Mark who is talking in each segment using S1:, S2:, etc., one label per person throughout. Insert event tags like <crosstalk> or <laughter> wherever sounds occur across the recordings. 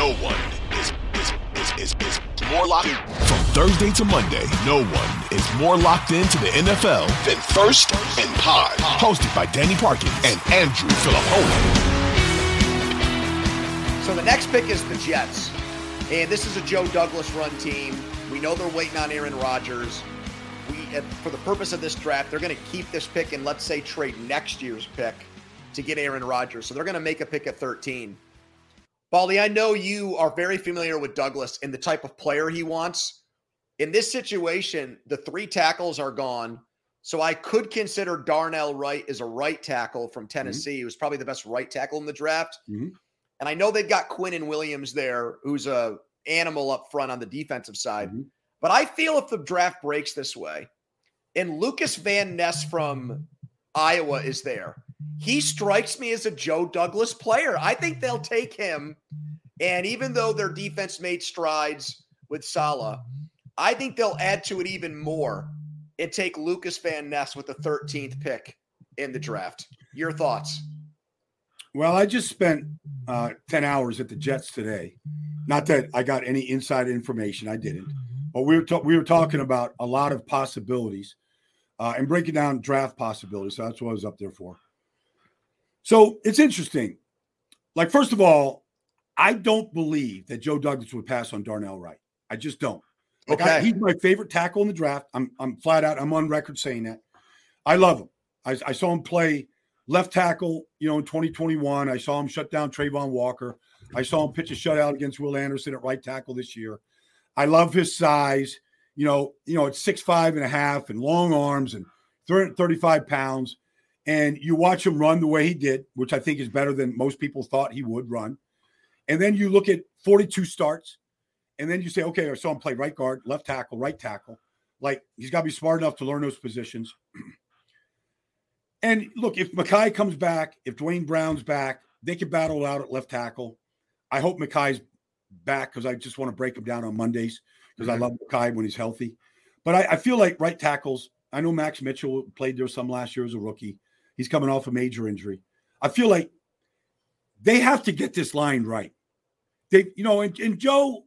S1: No one is is is is, is more locked from Thursday to Monday. No one is more locked into the NFL than First and Pod, hosted by Danny Parkins and Andrew Filippone.
S2: So the next pick is the Jets, and this is a Joe Douglas run team. We know they're waiting on Aaron Rodgers. We, for the purpose of this draft, they're going to keep this pick and let's say trade next year's pick to get Aaron Rodgers. So they're going to make a pick at 13. Baldy, I know you are very familiar with Douglas and the type of player he wants. In this situation, the three tackles are gone. So I could consider Darnell Wright as a right tackle from Tennessee, mm-hmm. who's probably the best right tackle in the draft. Mm-hmm. And I know they've got Quinnen Williams there, who's a animal up front on the defensive side. Mm-hmm. But I feel if the draft breaks this way, and Lucas Van Ness from Iowa is there, he strikes me as a Joe Douglas player. I think they'll take him. And even though their defense made strides with Saleh, I think they'll add to it even more and take Lucas Van Ness with the 13th pick in the draft. Your thoughts?
S3: Well, I just spent uh, 10 hours at the Jets today. Not that I got any inside information, I didn't. But we were, ta- we were talking about a lot of possibilities uh, and breaking down draft possibilities. So that's what I was up there for. So it's interesting. Like, first of all, I don't believe that Joe Douglas would pass on Darnell Wright. I just don't. Like okay. I, he's my favorite tackle in the draft. I'm I'm flat out. I'm on record saying that. I love him. I, I saw him play left tackle, you know, in 2021. I saw him shut down Travon Walker. I saw him pitch a shutout against Will Anderson at right tackle this year. I love his size. You know, you know, it's six five and a half and long arms and 335 pounds and you watch him run the way he did, which I think is better than most people thought he would run. And then you look at 42 starts, and then you say, okay, I saw him play right guard, left tackle, right tackle. Like he's got to be smart enough to learn those positions. <clears throat> and look, if Mekhi comes back, if Duane Brown's back, they could battle out at left tackle. I hope Mekhi's back because I just want to break him down on Mondays because mm-hmm. I love Mekhi when he's healthy. But I, I feel like right tackles. I know Max Mitchell played there some last year as a rookie. He's coming off a major injury. I feel like they have to get this line right. They, you know, and, and Joe,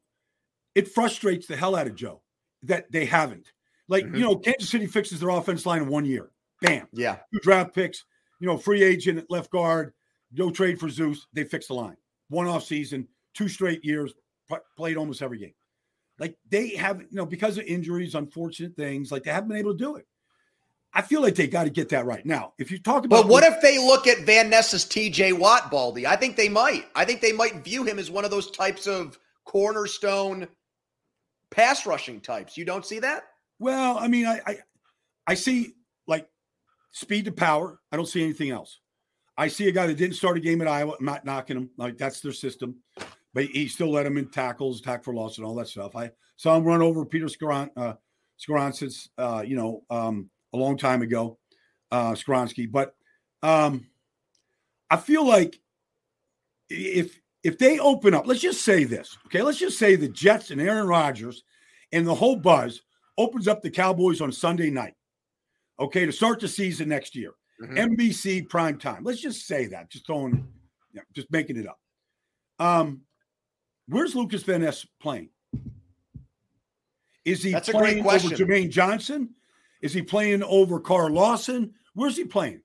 S3: it frustrates the hell out of Joe that they haven't. Like, mm-hmm. you know, Kansas City fixes their offense line in one year. Bam.
S2: Yeah.
S3: Two draft picks, you know, free agent at left guard, no trade for Zeus. They fix the line. One off season, two straight years, played almost every game. Like they have, you know, because of injuries, unfortunate things, like they haven't been able to do it. I feel like they got to get that right. Now, if you talk about
S2: But what if they look at Van Ness's TJ Watt Baldy? I think they might. I think they might view him as one of those types of cornerstone pass rushing types. You don't see that?
S3: Well, I mean, I I, I see like speed to power. I don't see anything else. I see a guy that didn't start a game at Iowa. I'm not knocking him. Like that's their system. But he still let him in tackles, tack for loss, and all that stuff. I saw him run over Peter Skoron, uh, Skoronsis, uh, you know, um, a long time ago, uh, Skronsky. But um, I feel like if if they open up, let's just say this, okay? Let's just say the Jets and Aaron Rodgers and the whole buzz opens up the Cowboys on Sunday night, okay, to start the season next year. Mm-hmm. NBC prime time. Let's just say that, just throwing, know, just making it up. Um, where's Lucas Van Ness playing? Is he That's playing over Jermaine Johnson? Is he playing over Carl Lawson? Where's he playing?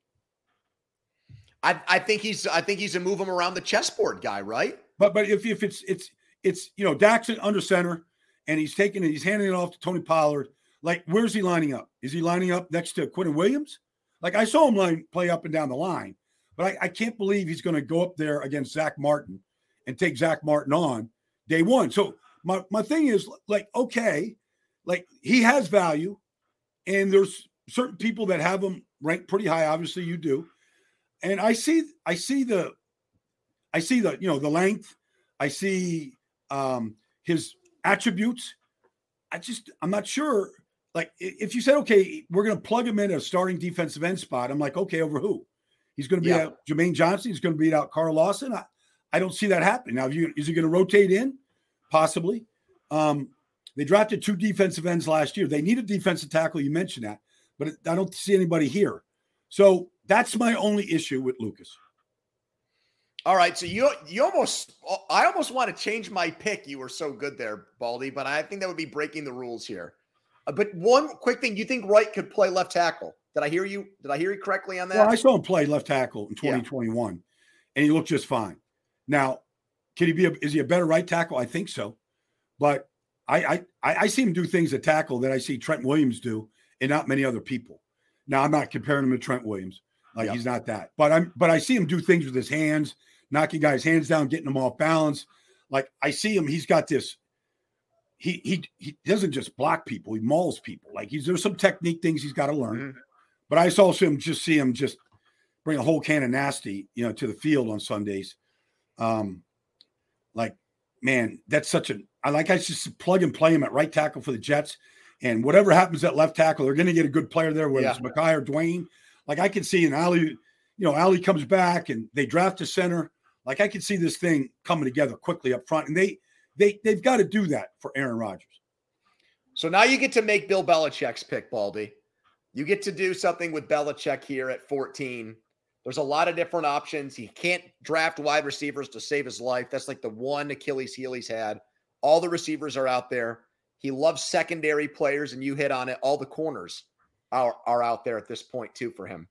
S2: I, I think he's I think he's a move him around the chessboard guy, right?
S3: But but if, if it's it's it's you know Daxon under center and he's taking it, he's handing it off to Tony Pollard. Like, where's he lining up? Is he lining up next to Quinnen Williams? Like I saw him line play up and down the line, but I, I can't believe he's going to go up there against Zack Martin and take Zack Martin on day one. So my my thing is like, okay, like he has value, and there's certain people that have him ranked pretty high. Obviously, you do and I see I see the I see the you know the length, I see um his attributes. I just I'm not sure. Like if you said okay, we're going to plug him in a starting defensive end spot, I'm like okay, over who? He's going to be yeah. out Jermaine Johnson. He's going to beat out Carl Lawson. I, I don't see that happening. Now, you, is he going to rotate in? Possibly. Um, they drafted two defensive ends last year. They need a defensive tackle. You mentioned that, but I don't see anybody here. So that's my only issue with Lucas.
S2: All right, so you you almost I almost want to change my pick. You were so good there, Baldy, but I think that would be breaking the rules here. Uh, but one quick thing, you think Wright could play left tackle? Did I hear you? Did I hear you correctly on that?
S3: Well, I saw him play left tackle in 2021, yeah. and he looked just fine. Now, can he be? A, is he a better right tackle? I think so, but I I I see him do things at tackle that I see Trent Williams do, and not many other people. Now, I'm not comparing him to Trent Williams, like yep. he's not that. But I'm but I see him do things with his hands, knocking guys' hands down, getting them off balance. Like I see him, he's got this. He he he doesn't just block people; he mauls people. Like he's there's some technique things he's got to learn. Mm-hmm. But I saw him just see him just bring a whole can of nasty, you know, to the field on Sundays. Um, like man, that's such a. I like I just plug and play him at right tackle for the Jets, and whatever happens at left tackle, they're going to get a good player there, whether yeah. it's Mekhi or Duane. Like I can see an Ali, you know, Ali comes back and they draft a center. Like I can see this thing coming together quickly up front, and they they they've got to do that for Aaron Rodgers.
S2: So now you get to make Bill Belichick's pick, Baldy. You get to do something with Belichick here at 14. There's a lot of different options. He can't draft wide receivers to save his life. That's like the one Achilles heel he's had. All the receivers are out there. He loves secondary players, and you hit on it. All the corners are, are out there at this point too for him.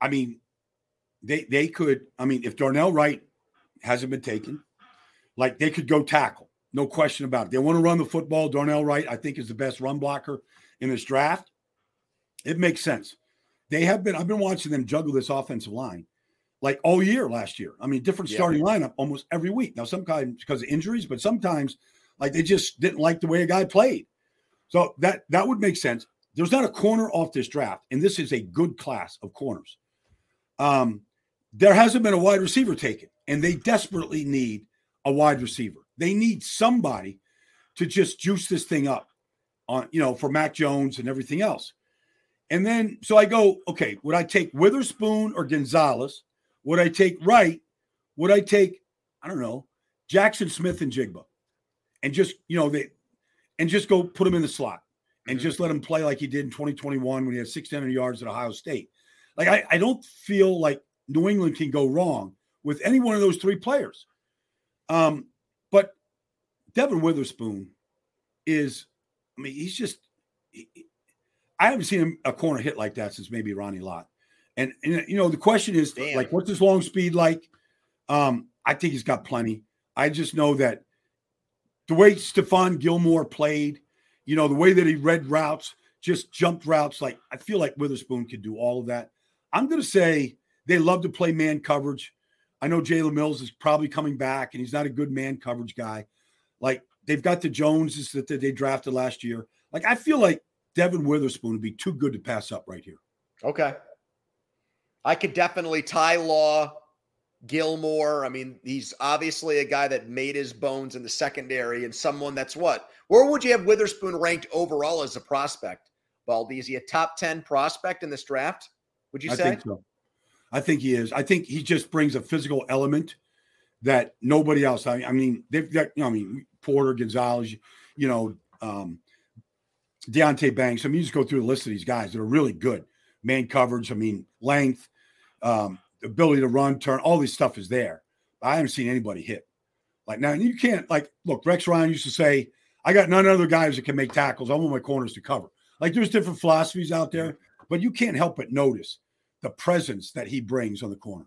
S3: I mean, they they could. I mean, if Darnell Wright hasn't been taken, like they could go tackle, no question about it. They want to run the football. Darnell Wright, I think, is the best run blocker in this draft. It makes sense. They have been. I've been watching them juggle this offensive line like all year last year. I mean, different starting yeah. lineup almost every week. Now, sometimes because of injuries, but sometimes like they just didn't like the way a guy played. So that that would make sense. There's not a corner off this draft, and this is a good class of corners. Um, there hasn't been a wide receiver taken, and they desperately need a wide receiver. They need somebody to just juice this thing up on, you know, for Mac Jones and everything else. And then, so I go, okay, would I take Witherspoon or Gonzalez? Would I take Wright? Would I take, I don't know, Jaxon Smith-Njigba? And just, you know, they, and just go put him in the slot and mm-hmm. just let him play like he did in 2021 when he had 600 yards at Ohio State. Like, I, I don't feel like New England can go wrong with any one of those three players. Um, but Devon Witherspoon is, I mean, he's just, he, I haven't seen him a corner hit like that since maybe Ronnie Lott. And, and you know, the question is Damn. like, what's his long speed like? Um, I think he's got plenty. I just know that the way Stephon Gilmore played, you know, the way that he read routes, just jumped routes. Like I feel like Witherspoon could do all of that. I'm going to say they love to play man coverage. I know Jalen Mills is probably coming back, and he's not a good man coverage guy. Like they've got the Joneses that they drafted last year. Like I feel like Devon Witherspoon would be too good to pass up right here.
S2: Okay. I could definitely Ty Law, Gilmore. I mean, he's obviously a guy that made his bones in the secondary and someone that's what? Where would you have Witherspoon ranked overall as a prospect? Baldy, is he a top 10 prospect in this draft? Would you say?
S3: I think so. I think he is. I think he just brings a physical element that nobody else. I, I mean, they've got, you know, I mean, Porter, Gonzalez, you know, um, Deonte Banks. I mean, you just go through the list of these guys that are really good. Man coverage, I mean, length, um, ability to run, turn, all this stuff is there. I haven't seen anybody hit. Like now, you can't like look. Rex Ryan used to say, "I got none other guys that can make tackles. I want my corners to cover." Like there's different philosophies out there, but you can't help but notice the presence that he brings on the corner.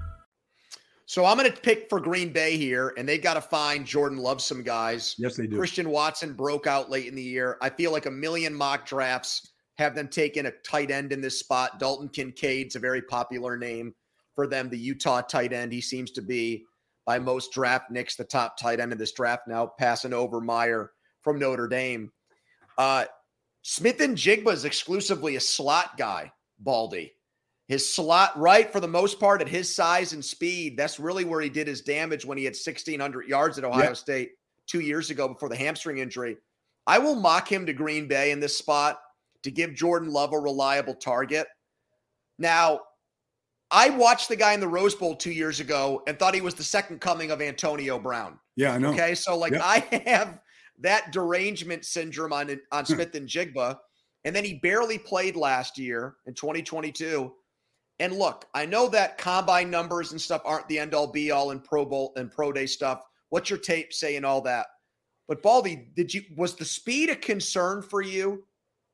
S2: So I'm going to pick for Green Bay here, and they've got to find Jordan Love some guys.
S3: Yes, they do.
S2: Christian Watson broke out late in the year. I feel like a million mock drafts have them taking a tight end in this spot. Dalton Kincaid's a very popular name for them, the Utah tight end. He seems to be, by most draft nicks, the top tight end of this draft now, passing over Mayer from Notre Dame. Uh, Smith-Njigba is exclusively a slot guy, Baldy. His slot right for the most part at his size and speed. That's really where he did his damage when he had 1,600 yards at Ohio yep. State two years ago before the hamstring injury. I will mock him to Green Bay in this spot to give Jordan Love a reliable target. Now, I watched the guy in the Rose Bowl two years ago and thought he was the second coming of Antonio Brown.
S3: Yeah, I know.
S2: Okay, so like yep. <laughs> I have that derangement syndrome on on Smith-Njigba, and then he barely played last year in 2022. And look, I know that combine numbers and stuff aren't the end all be all in Pro Bowl and Pro Day stuff. What's your tape saying all that? But Baldy, did you was the speed a concern for you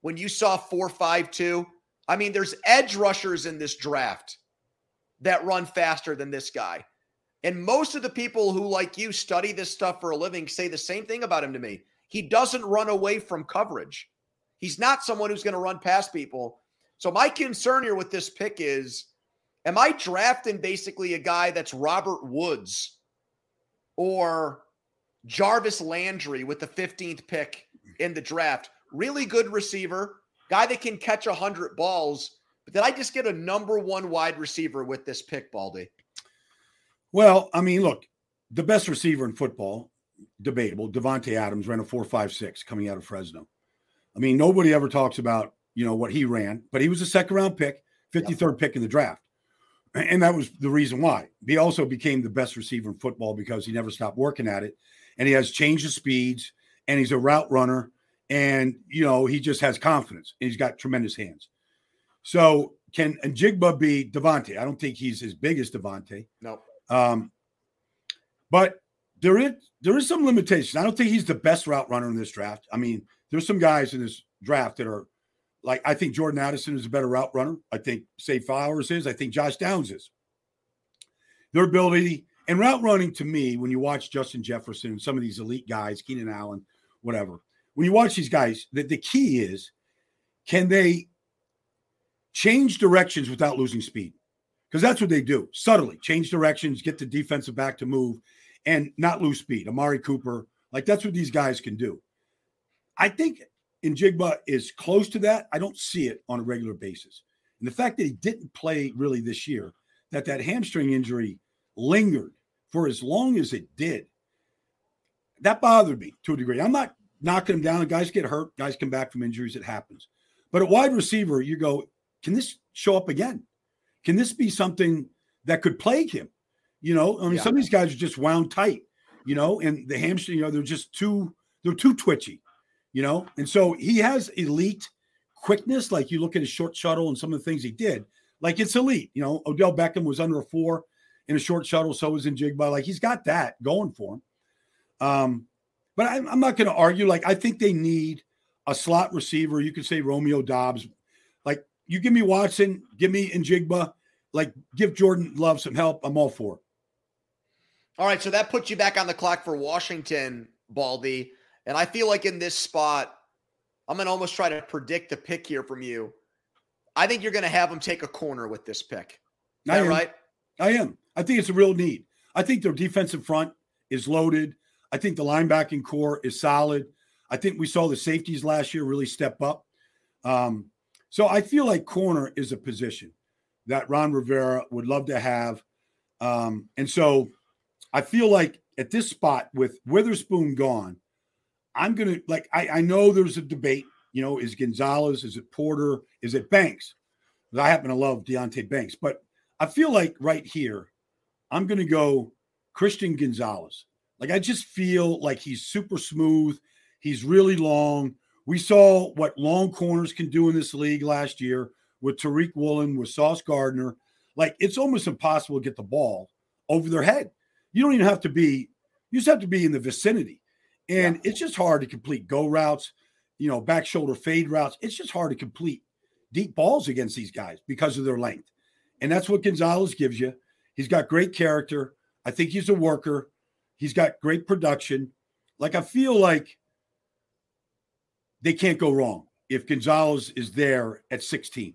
S2: when you saw 452? I mean, there's edge rushers in this draft that run faster than this guy. And most of the people who, like you, study this stuff for a living say the same thing about him to me. He doesn't run away from coverage. He's not someone who's going to run past people. So my concern here with this pick is am I drafting basically a guy that's Robert Woods or Jarvis Landry with the 15th pick in the draft? Really good receiver, guy that can catch 100 balls. But did I just get a number one wide receiver with this pick, Baldy?
S3: Well, I mean, look, the best receiver in football, debatable, Davante Adams ran a 4.56 coming out of Fresno. I mean, nobody ever talks about you know, what he ran, but he was a second round pick, 53rd yep. pick in the draft. And that was the reason why. He also became the best receiver in football because he never stopped working at it. And he has changed the speeds and he's a route runner. And, you know, he just has confidence. And he's got tremendous hands. So can Njigba be Davante? I don't think he's as big as Davante.
S2: No.
S3: Um, but there is there is some limitation. I don't think he's the best route runner in this draft. I mean, there's some guys in this draft that are like I think Jordan Addison is a better route runner. I think Zay Flowers is. I think Josh Downs is. Their ability and route running to me, when you watch Justin Jefferson and some of these elite guys, Keenan Allen, whatever, when you watch these guys, the, the key is can they change directions without losing speed? Because that's what they do subtly change directions, get the defensive back to move, and not lose speed. Amari Cooper, like that's what these guys can do. I think Njigba is close to that. I don't see it on a regular basis. And the fact that he didn't play really this year, that that hamstring injury lingered for as long as it did, that bothered me to a degree. I'm not knocking him down. Guys get hurt, guys come back from injuries. It happens. But at wide receiver, you go, can this show up again? Can this be something that could plague him? You know, I mean, yeah. some of these guys are just wound tight, you know, and the hamstring, you know, they're just too, they're too twitchy you know, and so he has elite quickness. Like you look at his short shuttle and some of the things he did, like it's elite. You know, Odell Beckham was under a four in a short shuttle, so was Njigba. Like he's got that going for him. Um, but I'm, I'm not going to argue. Like I think they need a slot receiver. You could say Romeo Doubs. Like you give me Watson, give me in Njigba. Like give Jordan Love some help. I'm all for it.
S2: All right, so that puts you back on the clock for Washington, Baldy. And I feel like in this spot, I'm going to almost try to predict the pick here from you. I think you're going to have them take a corner with this pick. Is I
S3: am.
S2: right?
S3: I am. I think it's a real need. I think their defensive front is loaded. I think the linebacking corps is solid. I think we saw the safeties last year really step up. Um, so I feel like corner is a position that Ron Rivera would love to have. Um, and so I feel like at this spot with Witherspoon gone, I'm gonna like I, I know there's a debate. You know, is Gonzalez, is it Porter, is it Banks? I happen to love Deonte Banks, but I feel like right here, I'm going to go Christian Gonzalez. Like I just feel like he's super smooth. He's really long. We saw what long corners can do in this league last year with Tariq Woolen, with Sauce Gardner. Like it's almost impossible to get the ball over their head. You don't even have to be, you just have to be in the vicinity. And yeah. it's just hard to complete go routes, you know, back shoulder fade routes. It's just hard to complete deep balls against these guys because of their length. And that's what Gonzalez gives you. He's got great character. I think he's a worker. He's got great production. Like I feel like they can't go wrong if Gonzalez is there at 16.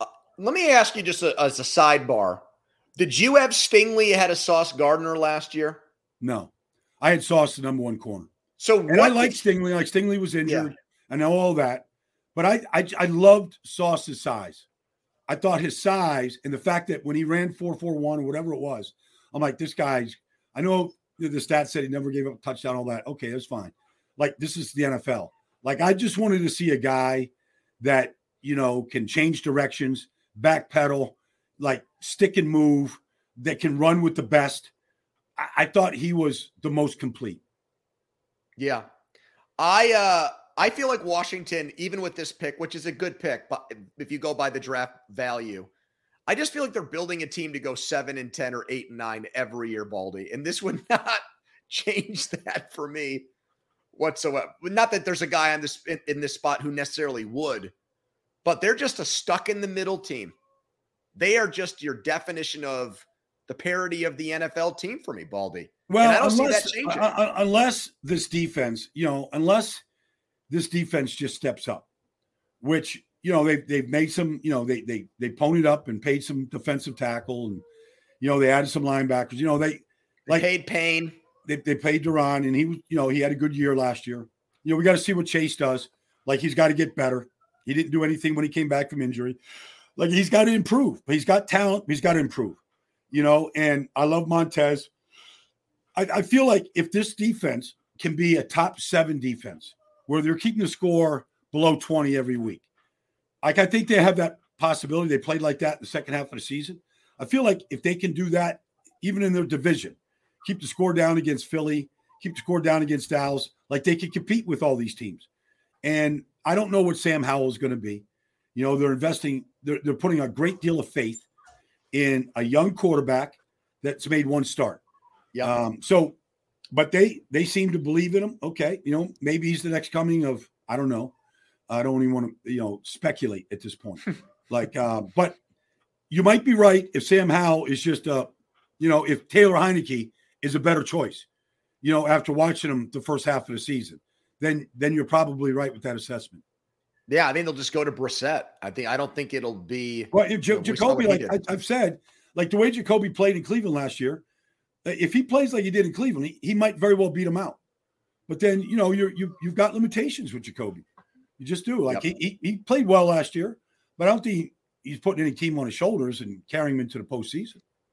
S2: Uh, let me ask you just a, as a sidebar. Did you have Stingley ahead of Sauce Gardner last year?
S3: No. I had Sauce the number one corner.
S2: So
S3: and I like Stingley. Like Stingley was injured. Yeah. I know all that. But I, I I loved Sauce's size. I thought his size and the fact that when he ran 441 or whatever it was, I'm like, this guy's, I know the stats said he never gave up a touchdown, all that. Okay, that's fine. Like, this is the NFL. Like, I just wanted to see a guy that, you know, can change directions, backpedal, like stick and move, that can run with the best. I, I thought he was the most complete.
S2: Yeah. I, uh, I feel like Washington, even with this pick, which is a good pick, but if you go by the draft value, I just feel like they're building a team to go seven and 10 or eight and nine every year, Baldy. And this would <laughs> not change that for me whatsoever. Not that there's a guy on this in, in this spot who necessarily would, but they're just a stuck in the middle team. They are just your definition of the parity of the NFL team for me, Baldy.
S3: Well, I don't unless, see that changing. Uh, uh, unless this defense, you know, unless this defense just steps up, which you know they've they've made some you know they they they ponied up and paid some defensive tackle and you know they added some linebackers. You know they
S2: like paid Payne.
S3: They, they paid Da'Ron and he was you know he had a good year last year. You know we got to see what Chase does. Like he's got to get better. He didn't do anything when he came back from injury. Like he's got to improve. He's got talent. He's got to improve. You know, and I love Montez. I, I feel like if this defense can be a top seven defense, where they're keeping the score below 20 every week. Like I think they have that possibility. They played like that in the second half of the season. I feel like if they can do that, even in their division, keep the score down against Philly, keep the score down against Dallas, like they can compete with all these teams. And I don't know what Sam Howell is going to be. You know, they're investing, they're, they're putting a great deal of faith in a young quarterback that's made one start. Yeah. Um, so but they they seem to believe in him. Okay, you know, maybe he's the next coming of I don't know. I don't even want to you know speculate at this point. <laughs> like, uh, but you might be right if Sam Howell is just a, you know, if Taylor Heinicke is a better choice, you know, after watching him the first half of the season, then then you're probably right with that assessment.
S2: Yeah, I think they'll just go to Brissett. I think I don't think it'll be.
S3: Well, if J- Jacoby, like I, have said, like the way Jacoby played in Cleveland last year, uh, if he plays like he did in Cleveland, he, he might very well beat him out. But then you know you're you you've got limitations with Jacoby. You just do. Like yep. he, he played well last year, but I don't think he's putting any team on his shoulders and carrying him into the postseason.